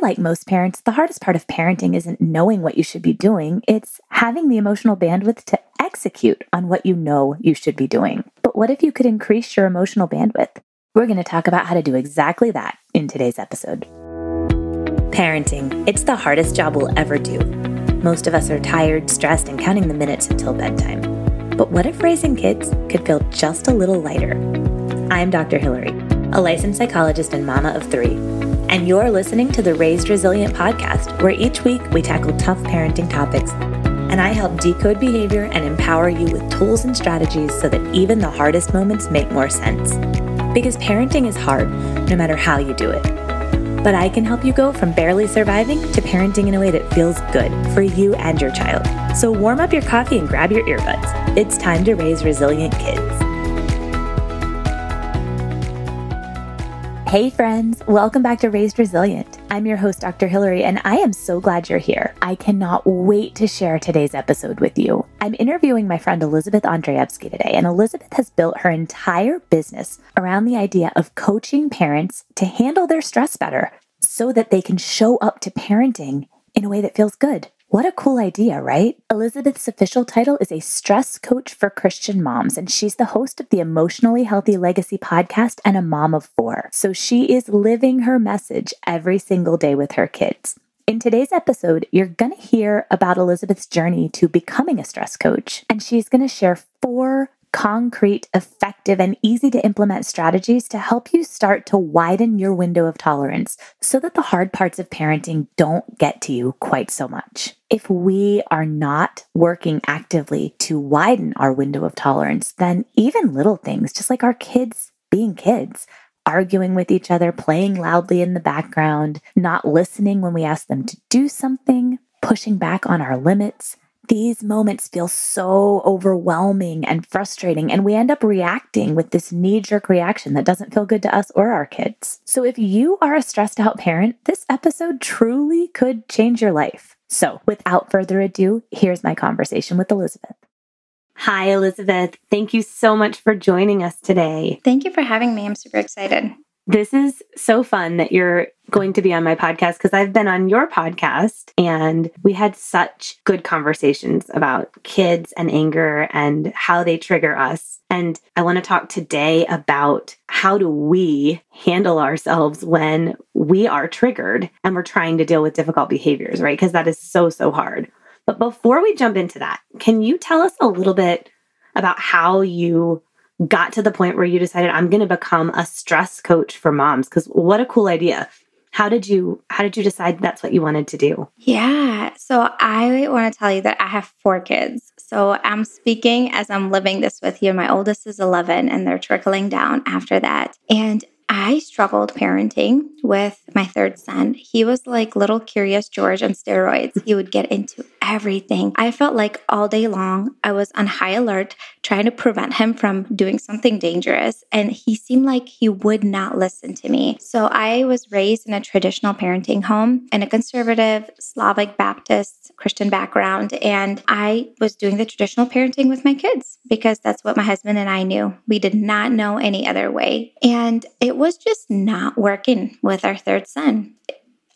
like most parents, the hardest part of parenting isn't knowing what you should be doing, it's having the emotional bandwidth to execute on what you know you should be doing. But what if you could increase your emotional bandwidth? We're going to talk about how to do exactly that in today's episode. Parenting, it's the hardest job we'll ever do. Most of us are tired, stressed, and counting the minutes until bedtime. But what if raising kids could feel just a little lighter? I'm Dr. Hillary, a licensed psychologist and mama of three and you're listening to the Raised Resilient podcast, where each week we tackle tough parenting topics. And I help decode behavior and empower you with tools and strategies so that even the hardest moments make more sense. Because parenting is hard, no matter how you do it. But I can help you go from barely surviving to parenting in a way that feels good for you and your child. So warm up your coffee and grab your earbuds. It's time to raise resilient kids. Hey, friends, welcome back to Raised Resilient. I'm your host, Dr. Hillary, and I am so glad you're here. I cannot wait to share today's episode with you. I'm interviewing my friend Elizabeth Andreyevskiy today, and Elizabeth has built her entire business around the idea of coaching parents to handle their stress better so that they can show up to parenting in a way that feels good. What a cool idea, right? Elizabeth's official title is a stress coach for Christian moms, and she's the host of the Emotionally Healthy Legacy podcast and a mom of four. So she is living her message every single day with her kids. In today's episode, you're going to hear about Elizabeth's journey to becoming a stress coach, and she's going to share four concrete, effective, and easy to implement strategies to help you start to widen your window of tolerance so that the hard parts of parenting don't get to you quite so much. If we are not working actively to widen our window of tolerance, then even little things, just like our kids being kids, arguing with each other, playing loudly in the background, not listening when we ask them to do something, pushing back on our limits, these moments feel so overwhelming and frustrating, and we end up reacting with this knee jerk reaction that doesn't feel good to us or our kids. So, if you are a stressed out parent, this episode truly could change your life. So, without further ado, here's my conversation with Elizabeth. Hi, Elizabeth. Thank you so much for joining us today. Thank you for having me. I'm super excited. This is so fun that you're going to be on my podcast because I've been on your podcast and we had such good conversations about kids and anger and how they trigger us. And I want to talk today about how do we handle ourselves when we are triggered and we're trying to deal with difficult behaviors, right? Because that is so, so hard. But before we jump into that, can you tell us a little bit about how you got to the point where you decided I'm going to become a stress coach for moms cuz what a cool idea. How did you how did you decide that's what you wanted to do? Yeah, so I want to tell you that I have 4 kids. So I'm speaking as I'm living this with you. My oldest is 11 and they're trickling down after that. And I struggled parenting with my third son. He was like little curious George on steroids. He would get into everything. I felt like all day long I was on high alert trying to prevent him from doing something dangerous. And he seemed like he would not listen to me. So I was raised in a traditional parenting home in a conservative Slavic Baptist Christian background. And I was doing the traditional parenting with my kids because that's what my husband and I knew. We did not know any other way. And it was just not working with our third son.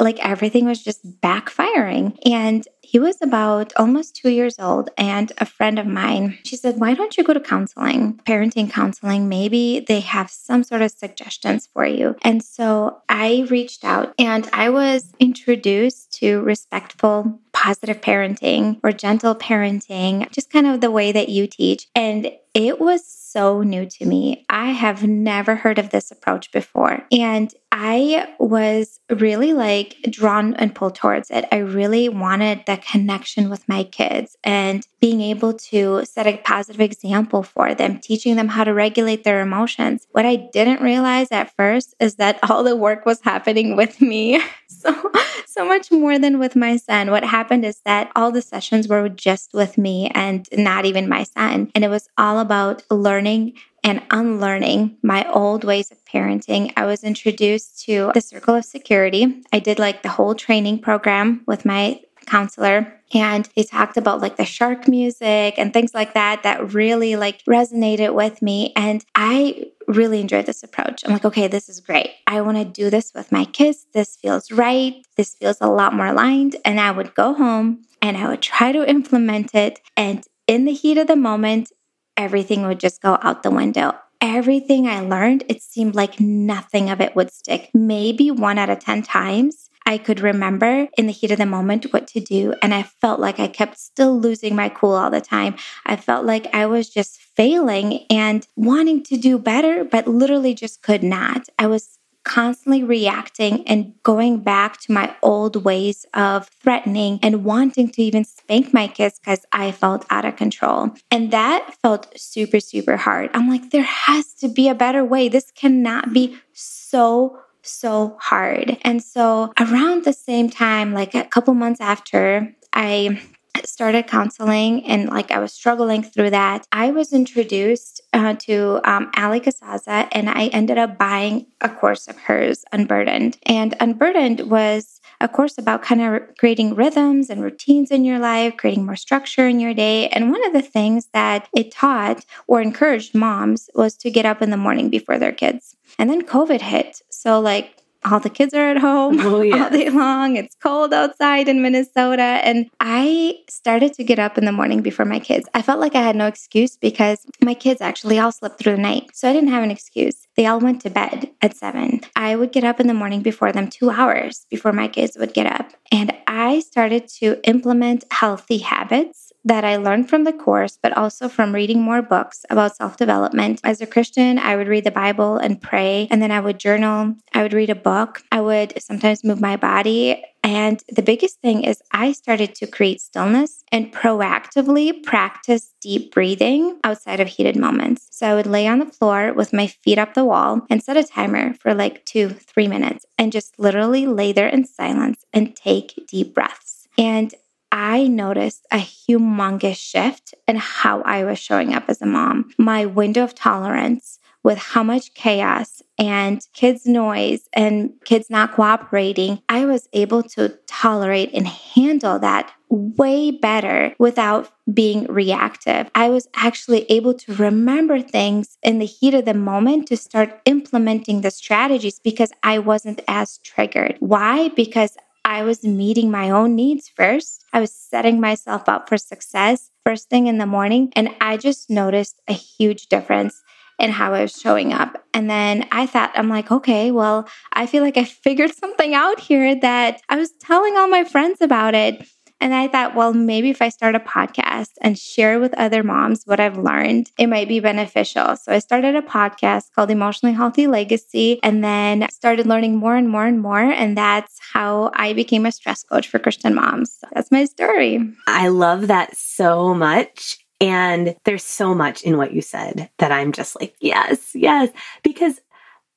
Like everything was just backfiring. And he was about almost two years old. And a friend of mine, she said, Why don't you go to counseling, parenting counseling? Maybe they have some sort of suggestions for you. And so I reached out and I was introduced to respectful, positive parenting or gentle parenting, just kind of the way that you teach. And it was so new to me. I have never heard of this approach before. And I was really like drawn and pulled towards it. I really wanted connection with my kids and being able to set a positive example for them, teaching them how to regulate their emotions. What I didn't realize at first is that all the work was happening with me. So, so much more than with my son. What happened is that all the sessions were just with me and not even my son. And it was all about learning and unlearning my old ways of parenting. I was introduced to the circle of security. I did like the whole training program with my counselor and they talked about like the shark music and things like that that really like resonated with me and I really enjoyed this approach. I'm like, okay, this is great. I want to do this with my kids. This feels right. This feels a lot more aligned. And I would go home and I would try to implement it. And in the heat of the moment, everything would just go out the window. Everything I learned, it seemed like nothing of it would stick. Maybe one out of 10 times I could remember in the heat of the moment what to do. And I felt like I kept still losing my cool all the time. I felt like I was just failing and wanting to do better, but literally just could not. I was constantly reacting and going back to my old ways of threatening and wanting to even spank my kids because I felt out of control. And that felt super, super hard. I'm like, there has to be a better way. This cannot be so so hard. And so around the same time, like a couple months after I started counseling and like I was struggling through that, I was introduced uh, to um, Allie Casazza and I ended up buying a course of hers, Unburdened. And Unburdened was a course about kind of creating rhythms and routines in your life, creating more structure in your day. And one of the things that it taught or encouraged moms was to get up in the morning before their kids. And then COVID hit. So, like, all the kids are at home oh, yeah. all day long. It's cold outside in Minnesota. And I started to get up in the morning before my kids. I felt like I had no excuse because my kids actually all slept through the night. So I didn't have an excuse. They all went to bed at seven. I would get up in the morning before them two hours before my kids would get up. And I started to implement healthy habits that I learned from the course, but also from reading more books about self development. As a Christian, I would read the Bible and pray, and then I would journal. I would read a book. I would sometimes move my body. And the biggest thing is, I started to create stillness and proactively practice deep breathing outside of heated moments. So I would lay on the floor with my feet up the wall and set a timer for like two, three minutes and just literally lay there in silence and take deep breaths. And I noticed a humongous shift in how I was showing up as a mom. My window of tolerance with how much chaos and kids' noise and kids not cooperating, I was able to tolerate and handle that way better without being reactive. I was actually able to remember things in the heat of the moment to start implementing the strategies because I wasn't as triggered. Why? Because I was meeting my own needs first. I was setting myself up for success first thing in the morning. And I just noticed a huge difference in how I was showing up. And then I thought, I'm like, okay, well, I feel like I figured something out here that I was telling all my friends about it. And I thought, well, maybe if I start a podcast and share with other moms what I've learned, it might be beneficial. So I started a podcast called Emotionally Healthy Legacy and then started learning more and more and more. And that's how I became a stress coach for Christian moms. That's my story. I love that so much. And there's so much in what you said that I'm just like, yes, yes. Because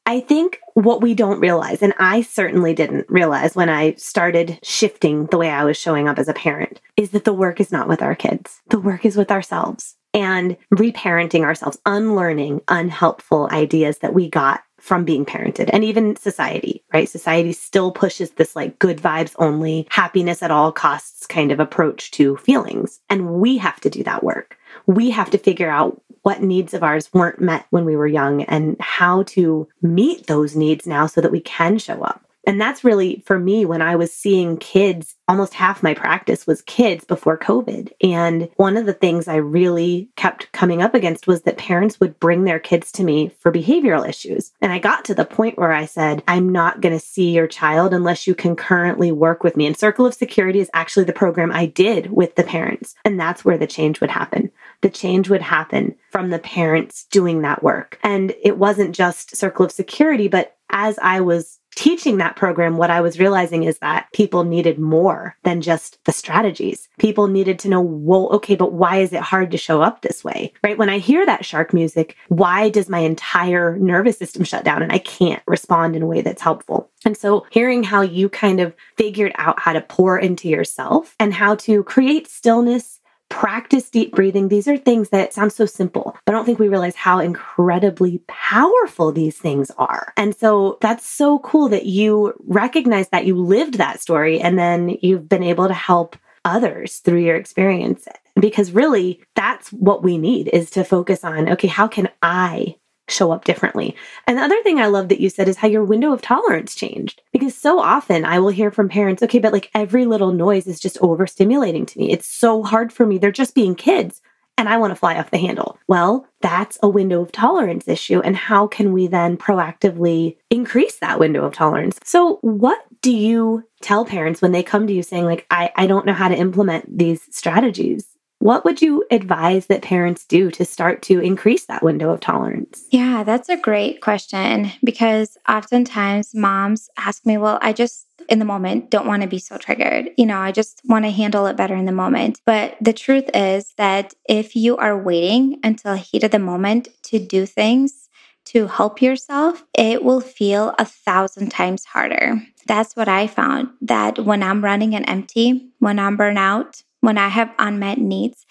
I think what we don't realize, and I certainly didn't realize when I started shifting the way I was showing up as a parent, is that the work is not with our kids. The work is with ourselves and reparenting ourselves, unlearning unhelpful ideas that we got from being parented and even society, right? Society still pushes this like good vibes only, happiness at all costs kind of approach to feelings. And we have to do that work. We have to figure out what needs of ours weren't met when we were young and how to meet those needs now so that we can show up. And that's really for me when I was seeing kids, almost half my practice was kids before COVID. And one of the things I really kept coming up against was that parents would bring their kids to me for behavioral issues. And I got to the point where I said, I'm not going to see your child unless you can currently work with me. And Circle of Security is actually the program I did with the parents. And that's where the change would happen the change would happen from the parents doing that work. And it wasn't just Circle of Security, but as I was teaching that program, what I was realizing is that people needed more than just the strategies. People needed to know, well, okay, but why is it hard to show up this way? Right? When I hear that shark music, why does my entire nervous system shut down and I can't respond in a way that's helpful? And so hearing how you kind of figured out how to pour into yourself and how to create stillness practice deep breathing. These are things that sound so simple, but I don't think we realize how incredibly powerful these things are. And so that's so cool that you recognize that you lived that story and then you've been able to help others through your experience because really that's what we need is to focus on okay how can i show up differently and the other thing i love that you said is how your window of tolerance changed because so often i will hear from parents okay but like every little noise is just overstimulating to me it's so hard for me they're just being kids and I want to fly off the handle. Well, that's a window of tolerance issue. And how can we then proactively increase that window of tolerance? So, what do you tell parents when they come to you saying, like, I, I don't know how to implement these strategies? What would you advise that parents do to start to increase that window of tolerance? Yeah, that's a great question because oftentimes moms ask me, Well, I just in the moment don't want to be so triggered. You know, I just want to handle it better in the moment. But the truth is that if you are waiting until heat of the moment to do things, to help yourself, it will feel a thousand times harder. That's what I found that when I'm running an empty, when I'm burnout, when I have unmet needs,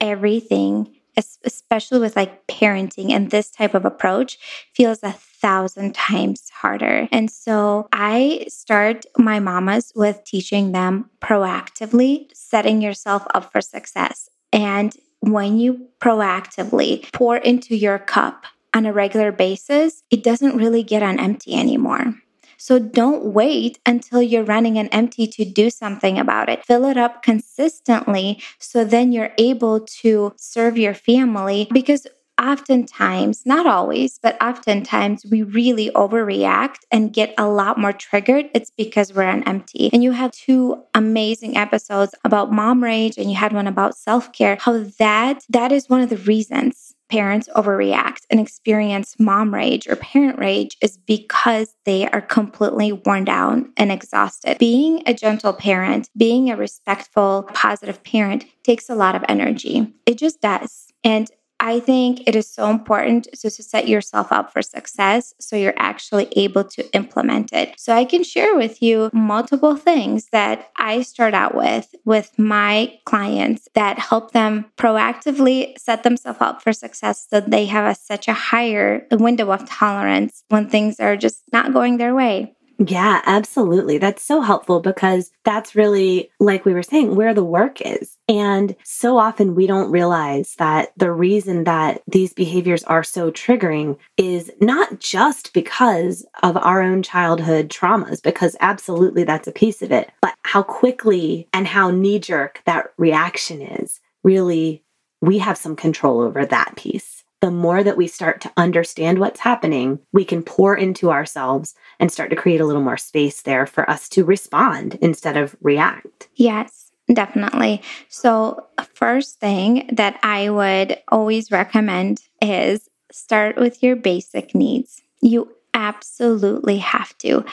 everything, especially with like parenting and this type of approach, feels a thousand times harder. And so I start my mamas with teaching them proactively setting yourself up for success. And when you proactively pour into your cup on a regular basis, it doesn't really get on empty anymore. So don't wait until you're running an empty to do something about it. Fill it up consistently so then you're able to serve your family because oftentimes, not always, but oftentimes we really overreact and get a lot more triggered. It's because we're on empty. And you have two amazing episodes about mom rage and you had one about self-care, how that that is one of the reasons parents overreact and experience mom rage or parent rage is because they are completely worn down and exhausted. Being a gentle parent, being a respectful, positive parent takes a lot of energy. It just does. And I think it is so important to, to set yourself up for success so you're actually able to implement it. So I can share with you multiple things that I start out with with my clients that help them proactively set themselves up for success so they have a, such a higher window of tolerance when things are just not going their way. Yeah, absolutely. That's so helpful because that's really, like we were saying, where the work is. And so often we don't realize that the reason that these behaviors are so triggering is not just because of our own childhood traumas, because absolutely that's a piece of it, but how quickly and how knee jerk that reaction is. Really, we have some control over that piece the more that we start to understand what's happening, we can pour into ourselves and start to create a little more space there for us to respond instead of react. Yes. Definitely. So, first thing that I would always recommend is start with your basic needs. You absolutely have to.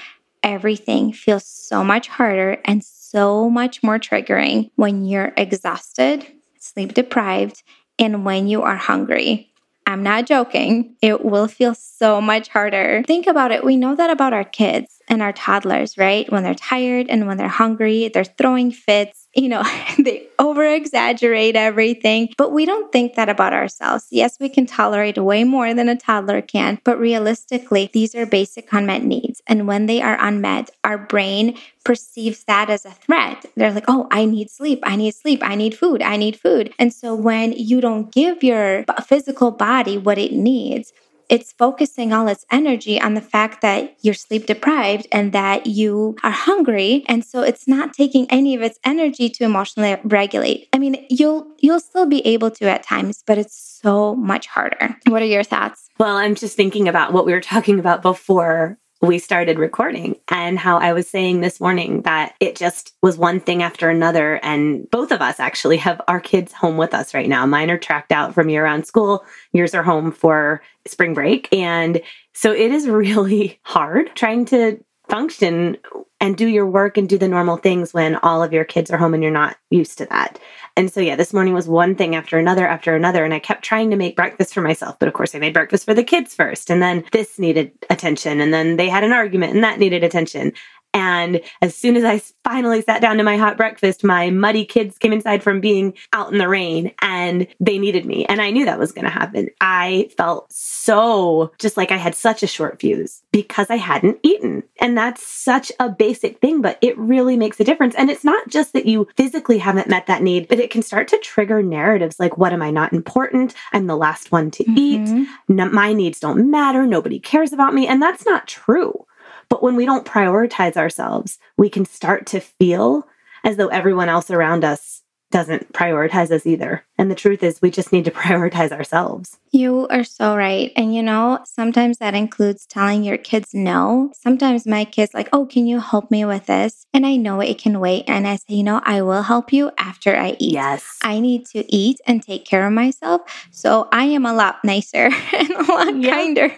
Everything feels so much harder and so much more triggering when you're exhausted, sleep deprived, and when you are hungry. I'm not joking. It will feel so much harder. Think about it. We know that about our kids and our toddlers, right? When they're tired and when they're hungry, they're throwing fits you know, they over exaggerate everything, but we don't think that about ourselves. Yes, we can tolerate way more than a toddler can, but realistically, these are basic unmet needs. And when they are unmet, our brain perceives that as a threat. They're like, oh, I need sleep. I need sleep. I need food. I need food. And so when you don't give your physical body what it needs, it's focusing all its energy on the fact that you're sleep deprived and that you are hungry. And so it's not taking any of its energy to emotionally regulate. I mean you'll you'll still be able to at times but it's so much harder. What are your thoughts? Well i'm just thinking about what we were talking about before we started recording and how I was saying this morning that it just was one thing after another. And both of us actually have our kids home with us right now. Mine are tracked out from year round school, yours are home for spring break. And so it is really hard trying to function and do your work and do the normal things when all of your kids are home and you're not used to that. And so, yeah, this morning was one thing after another after another. And I kept trying to make breakfast for myself. But of course, I made breakfast for the kids first. And then this needed attention. And then they had an argument and that needed attention. And as soon as I finally sat down to my hot breakfast, my muddy kids came inside from being out in the rain and they needed me. And I knew that was going to happen. I felt so just like I had such a short fuse because I hadn't eaten. And that's such a basic thing, but it really makes a difference. And it's not just that you physically haven't met that need, but it can start to trigger narratives like, what am I not important? I'm the last one to mm-hmm. eat. No, my needs don't matter. Nobody cares about me. And that's not true. But when we don't prioritize ourselves, we can start to feel as though everyone else around us doesn't prioritize us either. And the truth is, we just need to prioritize ourselves. You are so right. And you know, sometimes that includes telling your kids no. Sometimes my kids like, "Oh, can you help me with this?" And I know it can wait, and I say, "You know, I will help you after I eat." Yes. I need to eat and take care of myself. So I am a lot nicer and a lot kinder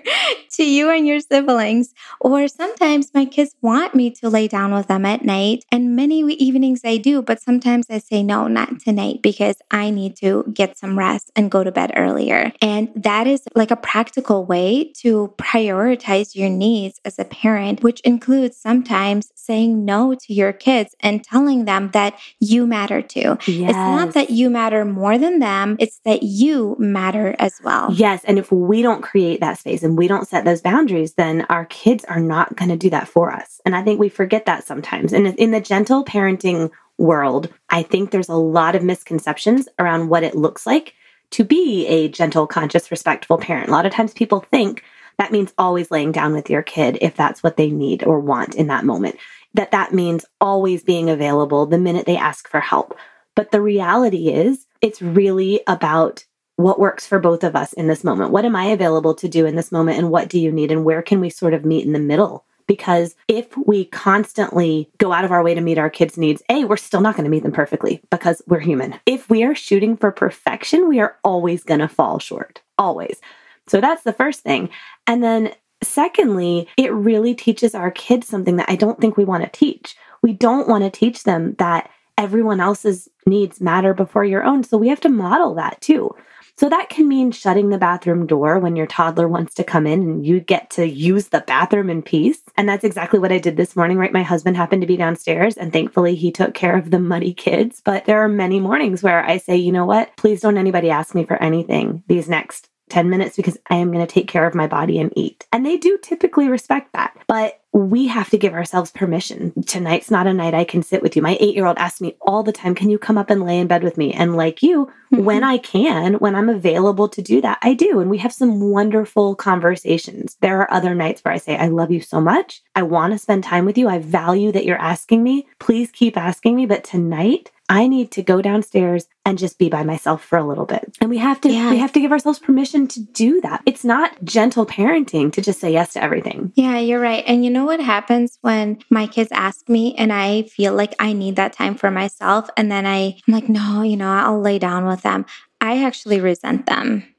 to you and your siblings. Or sometimes my kids want me to lay down with them at night, and many evenings I do, but sometimes I say no, not tonight because I need to get some rest and go to bed earlier. And that is like a practical way to prioritize your needs as a parent, which includes sometimes saying no to your kids and telling them that you matter too. Yes. It's not that you matter more than them, it's that you matter as well. Yes. And if we don't create that space and we don't set those boundaries, then our kids are not going to do that for us. And I think we forget that sometimes. And in the gentle parenting world, I think there's a lot of misconceptions around what it looks like to be a gentle, conscious, respectful parent. A lot of times people think that means always laying down with your kid if that's what they need or want in that moment. That that means always being available the minute they ask for help. But the reality is, it's really about what works for both of us in this moment. What am I available to do in this moment? And what do you need? And where can we sort of meet in the middle because if we constantly go out of our way to meet our kids' needs, A, we're still not going to meet them perfectly because we're human. If we are shooting for perfection, we are always going to fall short, always. So that's the first thing. And then secondly, it really teaches our kids something that I don't think we want to teach. We don't want to teach them that everyone else's needs matter before your own. So we have to model that too. So that can mean shutting the bathroom door when your toddler wants to come in and you get to use the bathroom in peace. And that's exactly what I did this morning, right? My husband happened to be downstairs and thankfully he took care of the muddy kids. But there are many mornings where I say, you know what? Please don't anybody ask me for anything these next 10 minutes because I am going to take care of my body and eat. And they do typically respect that. But we have to give ourselves permission. Tonight's not a night I can sit with you. My eight year old asks me all the time, Can you come up and lay in bed with me? And like you, mm-hmm. when I can, when I'm available to do that, I do. And we have some wonderful conversations. There are other nights where I say, I love you so much. I want to spend time with you. I value that you're asking me. Please keep asking me. But tonight, I need to go downstairs and just be by myself for a little bit. And we have to yeah. we have to give ourselves permission to do that. It's not gentle parenting to just say yes to everything. Yeah, you're right. And you know what happens when my kids ask me and I feel like I need that time for myself and then I, I'm like, no, you know, I'll lay down with them. I actually resent them.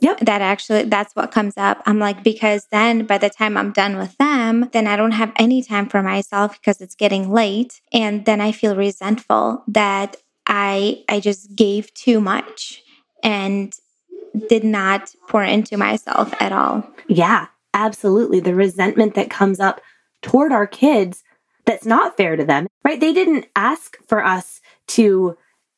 Yep. That actually, that's what comes up. I'm like, because then by the time I'm done with them, then I don't have any time for myself because it's getting late. And then I feel resentful that I, I just gave too much and did not pour into myself at all. Yeah, absolutely. The resentment that comes up toward our kids that's not fair to them, right? They didn't ask for us to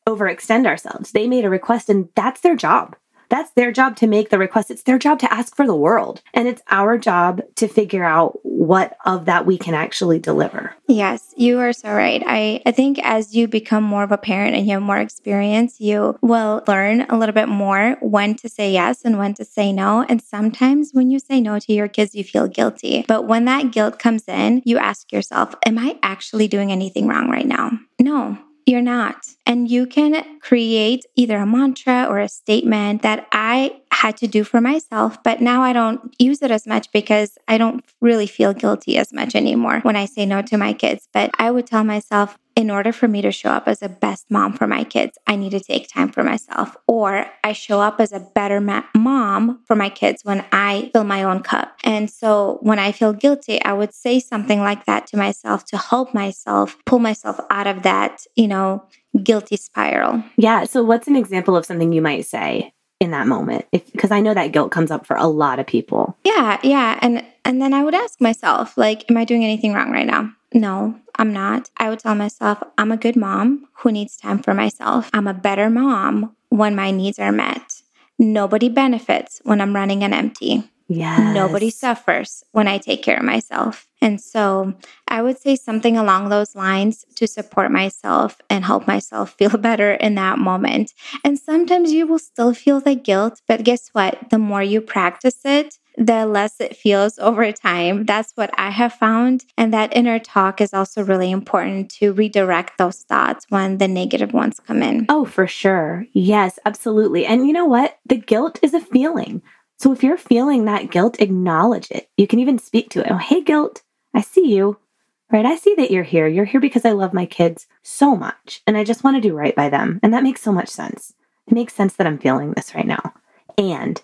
overextend ourselves. They made a request and that's their job. That's their job to make the request. It's their job to ask for the world. And it's our job to figure out what of that we can actually deliver. Yes, you are so right. I, I think as you become more of a parent and you have more experience, you will learn a little bit more when to say yes and when to say no. And sometimes when you say no to your kids, you feel guilty. But when that guilt comes in, you ask yourself, Am I actually doing anything wrong right now? No, you're not. And you can create either a mantra or a statement that I had to do for myself, but now I don't use it as much because I don't really feel guilty as much anymore when I say no to my kids. But I would tell myself, in order for me to show up as a best mom for my kids, I need to take time for myself. Or I show up as a better ma- mom for my kids when I fill my own cup. And so when I feel guilty, I would say something like that to myself to help myself pull myself out of that, you know, guilty spiral. Yeah. So what's an example of something you might say? In that moment because i know that guilt comes up for a lot of people yeah yeah and and then i would ask myself like am i doing anything wrong right now No, I'm not. I would tell myself, I'm a good mom who needs time for myself. I'm a better mom when my needs are met. Nobody benefits when I'm running an empty. Yes. Nobody suffers when I take care of myself. And so I would say something along those lines to support myself and help myself feel better in that moment. And sometimes you will still feel the guilt, but guess what? The more you practice it, the less it feels over time. That's what I have found. And that inner talk is also really important to redirect those thoughts when the negative ones come in. Oh, for sure. Yes, absolutely. And you know what? The guilt is a feeling. So if you're feeling that guilt, acknowledge it. You can even speak to it. Oh, hey, guilt, I see you. Right? I see that you're here. You're here because I love my kids so much and I just want to do right by them. And that makes so much sense. It makes sense that I'm feeling this right now. And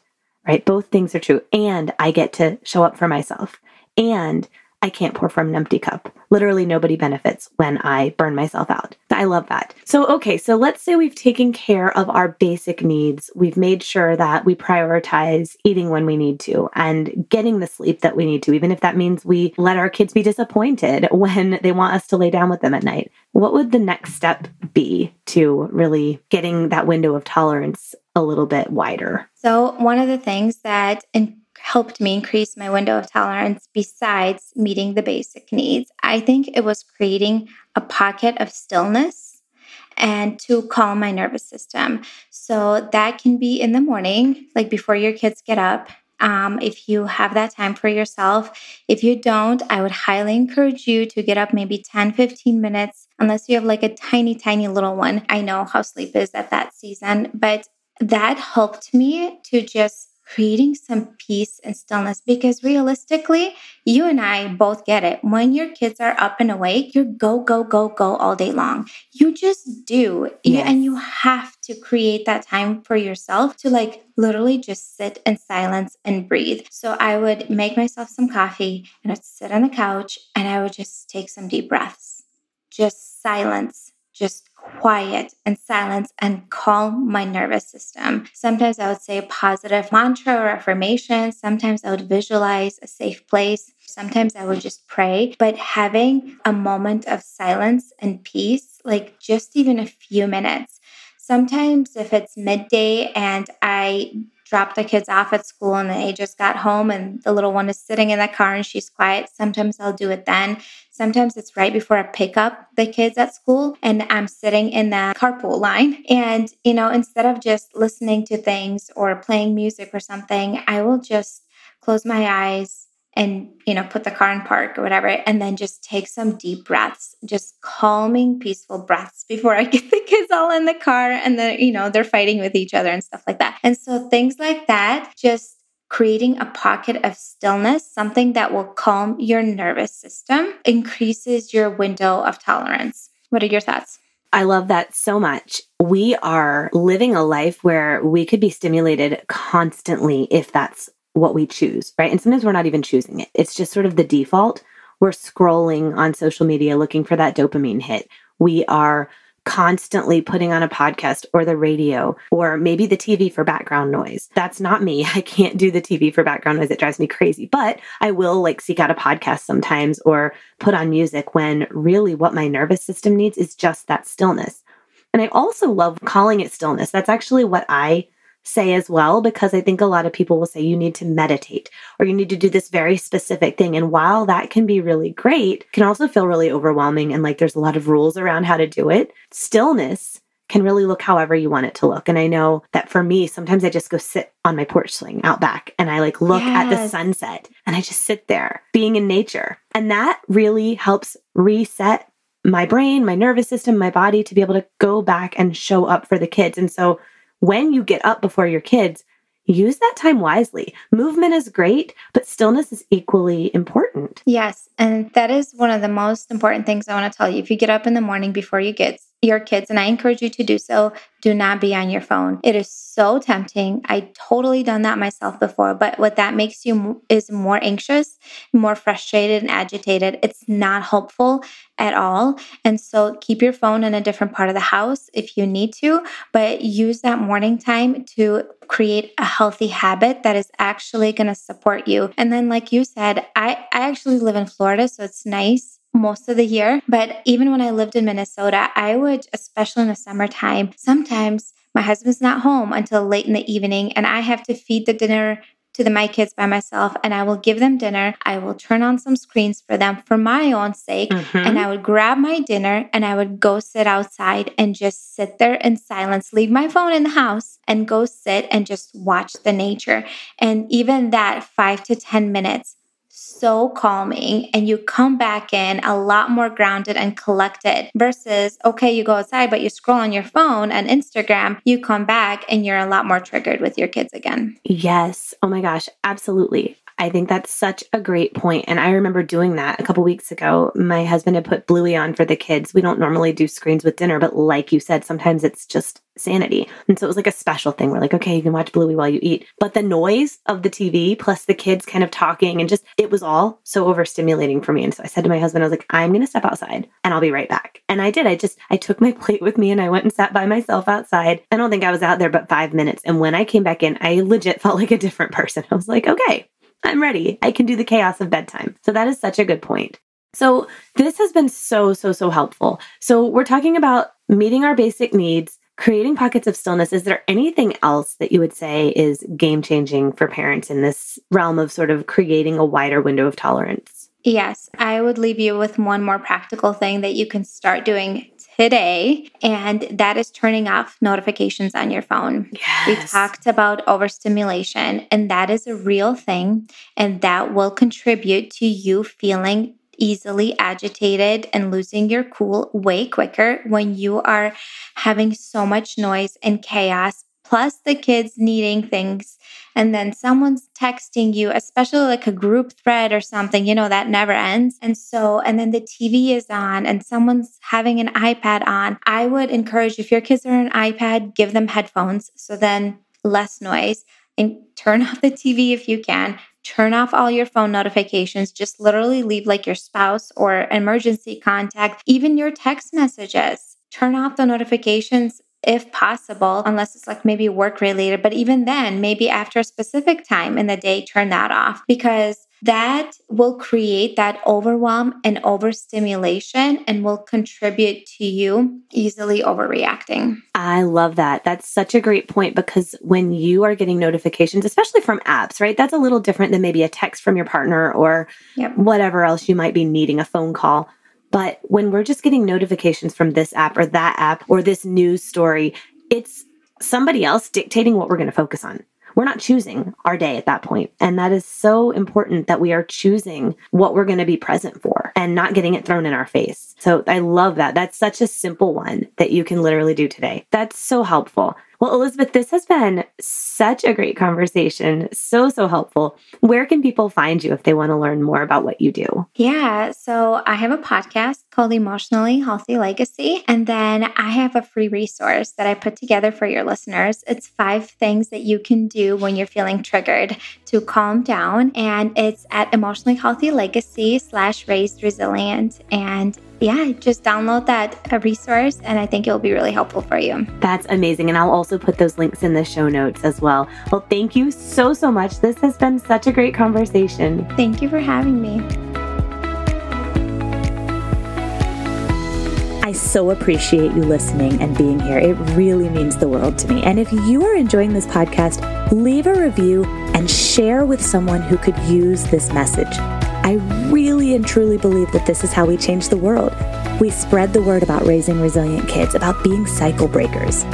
right? Both things are true. And I get to show up for myself. And I can't pour from an empty cup. Literally, nobody benefits when I burn myself out. I love that. So, okay, so let's say we've taken care of our basic needs. We've made sure that we prioritize eating when we need to and getting the sleep that we need to, even if that means we let our kids be disappointed when they want us to lay down with them at night. What would the next step be to really getting that window of tolerance a little bit wider? So, one of the things that in helped me increase my window of tolerance besides meeting the basic needs. I think it was creating a pocket of stillness and to calm my nervous system. So that can be in the morning, like before your kids get up. Um, if you have that time for yourself. If you don't, I would highly encourage you to get up maybe 10, 15 minutes, unless you have like a tiny, tiny little one. I know how sleep is at that season, but that helped me to just creating some peace and stillness because realistically, you and I both get it. When your kids are up and awake, you're go, go, go, go all day long. You just do. Yes. And you have to create that time for yourself to like literally just sit in silence and breathe. So I would make myself some coffee and I'd sit on the couch and I would just take some deep breaths. Just silence, just quiet and silence and calm my nervous system. Sometimes I would say a positive mantra or affirmation. Sometimes I would visualize a safe place. Sometimes I would just pray. But having a moment of silence and peace, like just even a few minutes. Sometimes if it's midday and I drop the kids off at school and they just got home and the little one is sitting in the car and she's quiet. Sometimes I'll do it then. Sometimes it's right before I pick up the kids at school and I'm sitting in the carpool line. And, you know, instead of just listening to things or playing music or something, I will just close my eyes and you know put the car in park or whatever and then just take some deep breaths just calming peaceful breaths before i get the kids all in the car and then you know they're fighting with each other and stuff like that. And so things like that just creating a pocket of stillness something that will calm your nervous system increases your window of tolerance. What are your thoughts? I love that so much. We are living a life where we could be stimulated constantly if that's what we choose, right? And sometimes we're not even choosing it. It's just sort of the default. We're scrolling on social media looking for that dopamine hit. We are constantly putting on a podcast or the radio or maybe the TV for background noise. That's not me. I can't do the TV for background noise. It drives me crazy. But I will like seek out a podcast sometimes or put on music when really what my nervous system needs is just that stillness. And I also love calling it stillness. That's actually what I say as well, because I think a lot of people will say you need to meditate or you need to do this very specific thing. And while that can be really great, can also feel really overwhelming and like there's a lot of rules around how to do it. Stillness can really look however you want it to look. And I know that for me, sometimes I just go sit on my porch swing out back and I like look yes. at the sunset and I just sit there being in nature. And that really helps reset my brain, my nervous system, my body to be able to go back and show up for the kids. And so when you get up before your kids, use that time wisely. Movement is great, but stillness is equally important. Yes. And that is one of the most important things I want to tell you. If you get up in the morning before you get your kids, and I encourage you to do so, do not be on your phone. It is so tempting. I totally done that myself before, but what that makes you is more anxious, more frustrated and agitated. It's not helpful at all. And so keep your phone in a different part of the house if you need to, but use that morning time to create a healthy habit that is actually going to support you. And then like you said, I I actually live in Florida, so it's nice most of the year. But even when I lived in Minnesota, I would, especially in the summertime, sometimes my husband's not home until late in the evening, and I have to feed the dinner to the, my kids by myself and I will give them dinner. I will turn on some screens for them for my own sake. Mm-hmm. And I would grab my dinner and I would go sit outside and just sit there in silence, leave my phone in the house and go sit and just watch the nature. And even that five to 10 minutes so calming and you come back in a lot more grounded and collected versus, okay, you go outside, but you scroll on your phone and Instagram, you come back and you're a lot more triggered with your kids again. Yes. Oh my gosh. Absolutely. I think that's such a great point. And I remember doing that a couple weeks ago. My husband had put Bluey on for the kids. We don't normally do screens with dinner, but like you said, sometimes it's just sanity. And so it was like a special thing. We're like, okay, you can watch Bluey while you eat. But the noise of the TV plus the kids kind of talking and just it was all so overstimulating for me. And so I said to my husband, I was like, I'm going to step outside and I'll be right back. And I did. I just, I took my plate with me and I went and sat by myself outside. I don't think I was out there but five minutes. And when I came back in, I legit felt like a different person. I was like, okay, I'm ready. I can do the chaos of bedtime. So that is such a good point. So this has been so, so, so helpful. So we're talking about meeting our basic needs, creating pockets of stillness. Is there anything else that you would say is game changing for parents in this realm of sort of creating a wider window of tolerance? Yes, I would leave you with one more practical thing that you can start doing today, and that is turning off notifications on your phone. Yes. We talked about overstimulation, and that is a real thing, and that will contribute to you feeling easily agitated and losing your cool way quicker when you are having so much noise and chaos plus the kids needing things and then someone's texting you especially like a group thread or something you know that never ends. And so and then the tv is on and someone's having an ipad on i would encourage if your kids are an ipad give them headphones. So then less noise and turn off the tv if you can. Turn off all your phone notifications. Just literally leave like your spouse or emergency contact even your text messages. Turn off the notifications if possible, unless it's like maybe work related. But even then, maybe after a specific time in the day, turn that off because that will create that overwhelm and overstimulation and will contribute to you easily overreacting. I love that. That's such a great point because when you are getting notifications, especially from apps, right? That's a little different than maybe a text from your partner or yep. whatever else you might be needing, a phone call. But when we're just getting notifications from this app or that app or this news story, it's somebody else dictating what we're going to focus on. We're not choosing our day at that point. And that is so important that we are choosing what we're going to be present for and not getting it thrown in our face. So I love that. That's such a simple one that you can literally do today. That's so helpful. Well, Elizabeth, this has been such a great conversation. So, so helpful. Where can people find you if they want to learn more about what you do? Yeah. So, I have a podcast called Emotionally Healthy Legacy. And then I have a free resource that I put together for your listeners. It's five things that you can do when you're feeling triggered to calm down. And it's at Emotionally Healthy Legacy slash raised resilient. And yeah, just download that uh, resource and I think it will be really helpful for you. That's amazing. And I'll also put those links in the show notes as well. Well, thank you so, so much. This has been such a great conversation. Thank you for having me. I so appreciate you listening and being here. It really means the world to me. And if you are enjoying this podcast, leave a review and share with someone who could use this message. I really and truly believe that this is how we change the world. We spread the word about raising resilient kids, about being cycle breakers.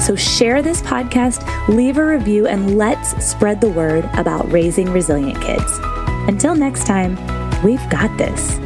So share this podcast, leave a review, and let's spread the word about raising resilient kids. Until next time, we've got this.